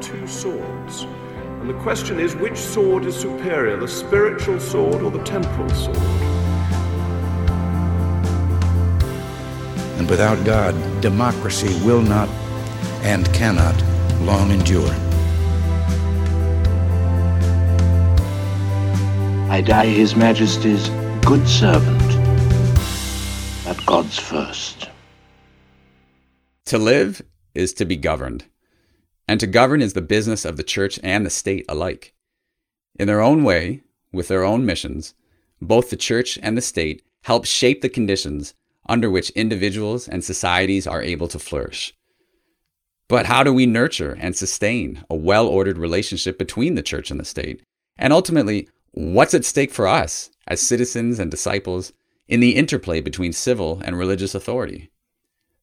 two swords. And the question is which sword is superior, the spiritual sword or the temporal sword? And without God, democracy will not and cannot long endure. I die His Majesty's good servant, but God's first. To live is to be governed, and to govern is the business of the church and the state alike. In their own way, with their own missions, both the church and the state help shape the conditions under which individuals and societies are able to flourish. But how do we nurture and sustain a well ordered relationship between the church and the state? And ultimately, what's at stake for us as citizens and disciples in the interplay between civil and religious authority?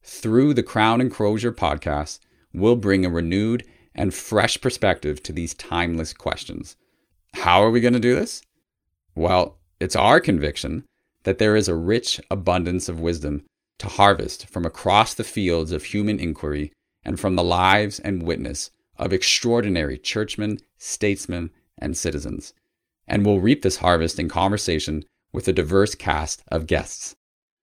Through the Crown and Crozier podcast, we'll bring a renewed and fresh perspective to these timeless questions. How are we going to do this? Well, it's our conviction that there is a rich abundance of wisdom to harvest from across the fields of human inquiry and from the lives and witness of extraordinary churchmen, statesmen, and citizens. And we'll reap this harvest in conversation with a diverse cast of guests.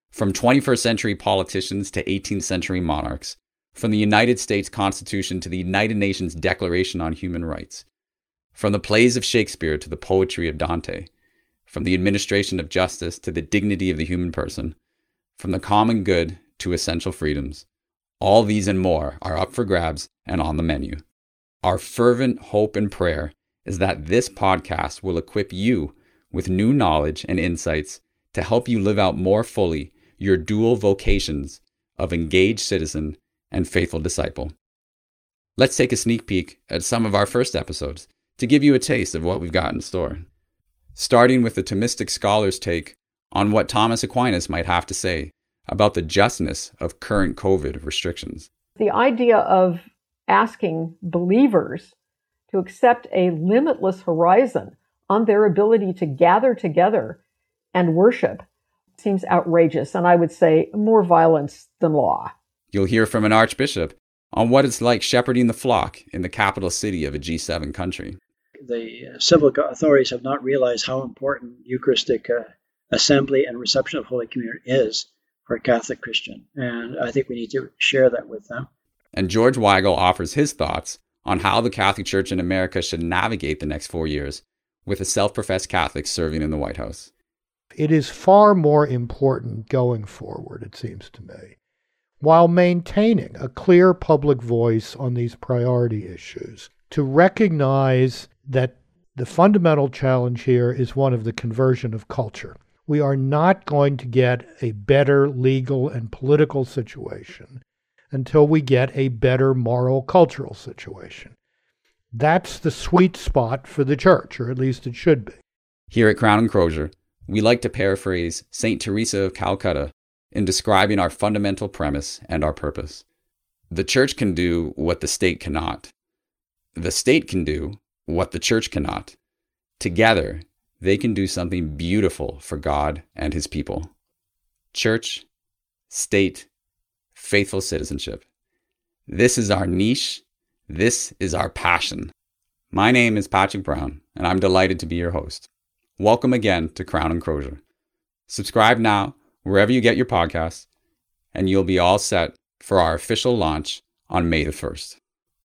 From 21st century politicians to 18th century monarchs, from the United States Constitution to the United Nations Declaration on Human Rights, from the plays of Shakespeare to the poetry of Dante, from the administration of justice to the dignity of the human person, from the common good to essential freedoms, all these and more are up for grabs and on the menu. Our fervent hope and prayer is that this podcast will equip you with new knowledge and insights to help you live out more fully your dual vocations of engaged citizen and faithful disciple. Let's take a sneak peek at some of our first episodes to give you a taste of what we've got in store. Starting with the Thomistic scholar's take on what Thomas Aquinas might have to say about the justness of current COVID restrictions. The idea of asking believers to accept a limitless horizon on their ability to gather together and worship seems outrageous, and I would say more violence than law. You'll hear from an archbishop on what it's like shepherding the flock in the capital city of a G7 country. The civil authorities have not realized how important Eucharistic uh, assembly and reception of Holy Communion is for a Catholic Christian. And I think we need to share that with them. And George Weigel offers his thoughts on how the Catholic Church in America should navigate the next four years with a self professed Catholic serving in the White House. It is far more important going forward, it seems to me, while maintaining a clear public voice on these priority issues, to recognize that the fundamental challenge here is one of the conversion of culture we are not going to get a better legal and political situation until we get a better moral cultural situation. That's the sweet spot for the church, or at least it should be. Here at Crown and Crozier, we like to paraphrase St. Teresa of Calcutta in describing our fundamental premise and our purpose. The church can do what the state cannot. The state can do what the church cannot. Together, they can do something beautiful for God and his people. Church, state, faithful citizenship. This is our niche. This is our passion. My name is Patrick Brown, and I'm delighted to be your host. Welcome again to Crown and Crozier. Subscribe now wherever you get your podcasts, and you'll be all set for our official launch on May the 1st.